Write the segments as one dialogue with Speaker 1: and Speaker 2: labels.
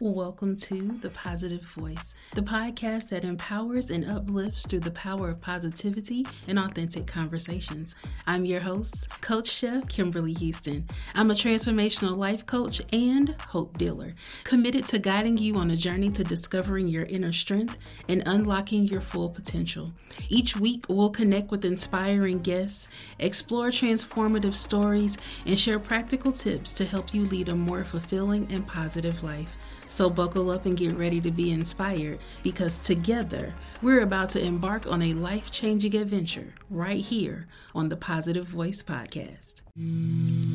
Speaker 1: Welcome to The Positive Voice, the podcast that empowers and uplifts through the power of positivity and authentic conversations. I'm your host, Coach Chef Kimberly Houston. I'm a transformational life coach and hope dealer, committed to guiding you on a journey to discovering your inner strength and unlocking your full potential. Each week, we'll connect with inspiring guests, explore transformative stories, and share practical tips to help you lead a more fulfilling and positive life. So buckle up and get ready to be inspired because together we're about to embark on a life changing adventure right here on the Positive Voice Podcast.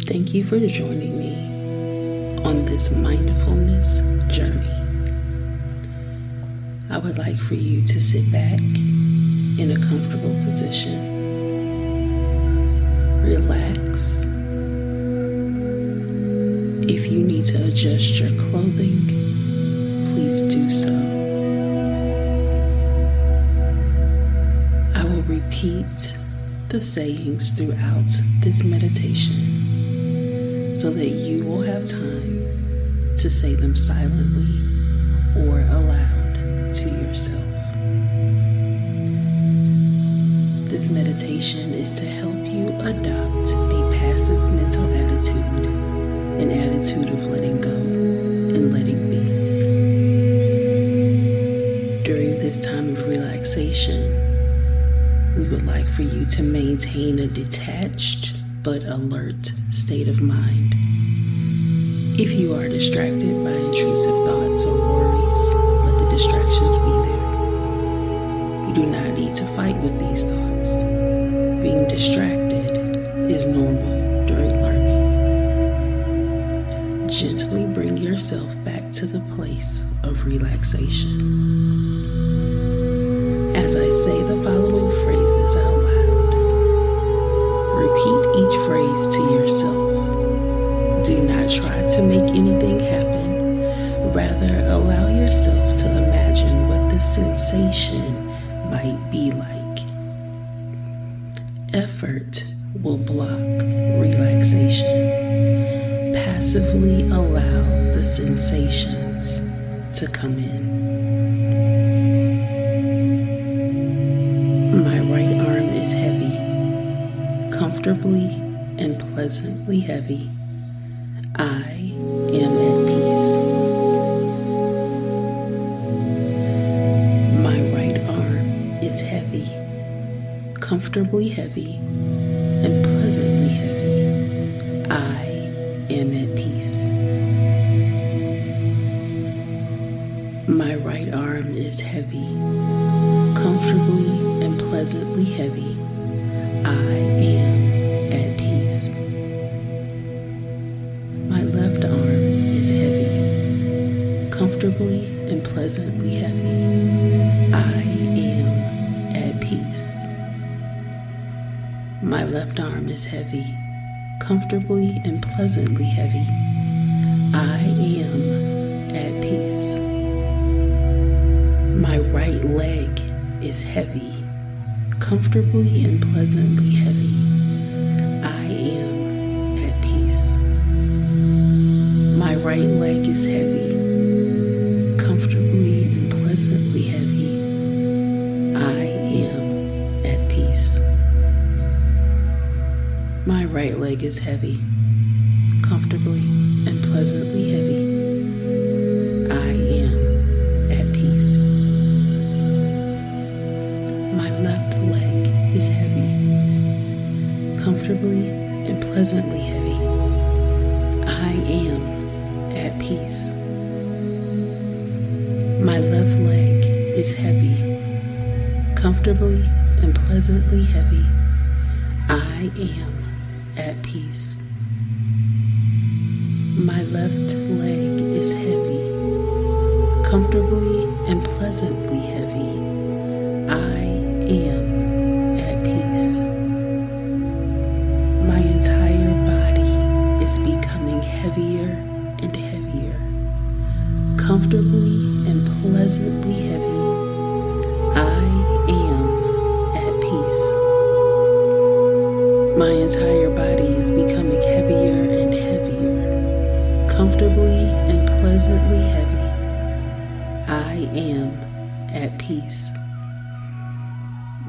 Speaker 1: Thank you for joining me on this mindfulness journey. I would like for you to sit back in a comfortable position, relax. If you need to adjust your clothing, please do so. I will repeat the sayings throughout this meditation so that you will have time to say them silently or aloud to yourself. This meditation is to help you adopt a passive mental attitude, an attitude of letting go relaxation, we would like for you to maintain a detached but alert state of mind. If you are distracted by intrusive thoughts or worries, let the distractions be there. You do not need to fight with these thoughts. Being distracted is normal during learning. Gently bring yourself back to the place of relaxation as I say the following phrases out loud. Repeat each phrase to yourself. Do not try to make anything happen. Rather, allow yourself to imagine what the sensation might be like. Effort will block relaxation. Passively allow the sensations to come in. Comfortably and pleasantly heavy. I am at peace. My right arm is heavy, comfortably heavy, and pleasantly heavy. I am at peace. My right arm is heavy, comfortably and pleasantly heavy. I am comfortably and pleasantly heavy. I am at peace. My left arm is heavy, comfortably and pleasantly heavy. I am at peace. My right leg is heavy, comfortably and pleasantly heavy. I am at peace. My right leg is heavy right leg is heavy, comfortably and pleasantly heavy. I am at peace. My left leg is heavy, comfortably and pleasantly heavy. I am at peace. My left leg is heavy, comfortably and pleasantly heavy. I am at peace. My left leg is heavy, comfortably and pleasantly heavy. I am at peace. My entire body is becoming heavier and heavier, comfortably and pleasantly heavy. I am at peace. My entire pleasantly heavy. I am at peace.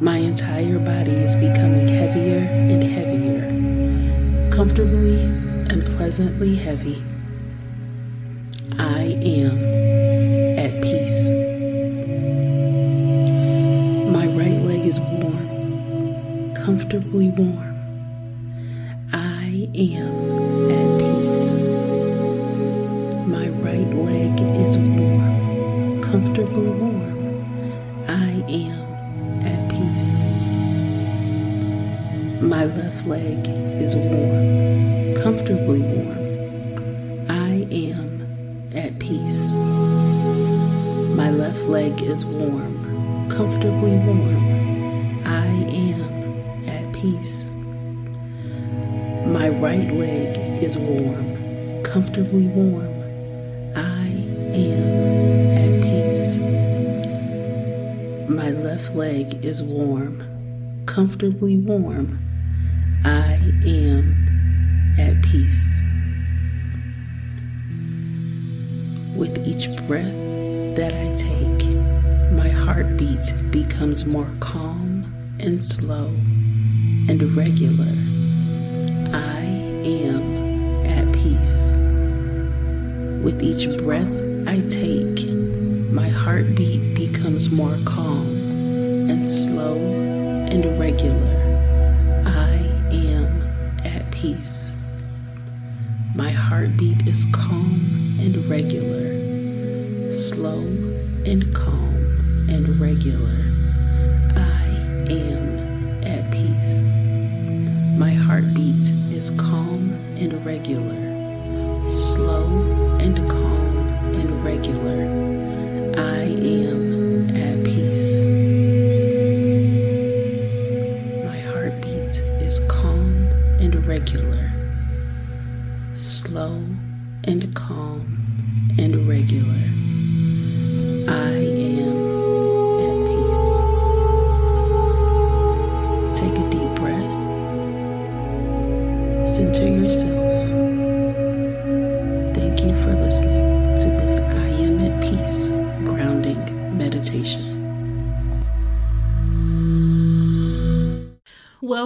Speaker 1: My entire body is becoming heavier and heavier, comfortably and pleasantly heavy. I am at peace. My right leg is warm, comfortably warm. I am comfortably warm. I am at peace. My left leg is warm, comfortably warm. I am at peace. My left leg is warm, comfortably warm. I am at peace. My right leg is warm, comfortably warm. Left leg is warm, comfortably warm. I am at peace. With each breath that I take, my heartbeat becomes more calm and slow and regular I am at peace. With each breath I take, my heartbeat becomes more calm slow and regular. I am at peace. My heartbeat is calm and regular, slow and calm and regular. I am at peace. My heartbeat is calm and regular, slow and calm and regular. And calm and regular. I am at peace. Take a deep breath. Center yourself.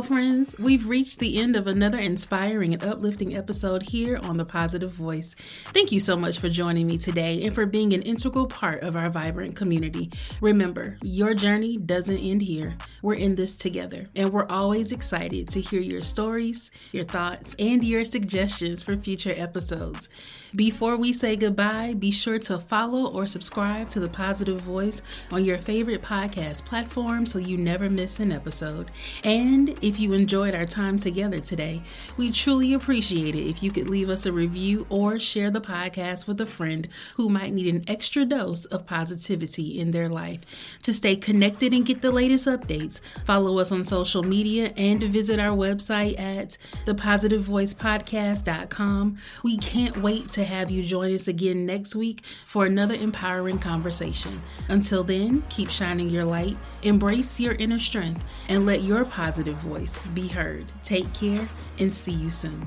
Speaker 1: Friends, we've reached the end of another inspiring and uplifting episode here on The Positive Voice. Thank you so much for joining me today and for being an integral part of our vibrant community. Remember, your journey doesn't end here. We're in this together, and we're always excited to hear your stories, your thoughts, and your suggestions for future episodes. Before we say goodbye, be sure to follow or subscribe to The Positive Voice on your favorite podcast platform so you never miss an episode. And if you enjoyed our time together today, we truly appreciate it if you could leave us a review or share the podcast with a friend who might need an extra dose of positivity in their life. To stay connected and get the latest updates, follow us on social media and visit our website at thepositivevoicepodcast.com. We can't wait to have you join us again next week for another empowering conversation. Until then, keep shining your light, embrace your inner strength, and let your positive voice be heard. Take care and see you soon.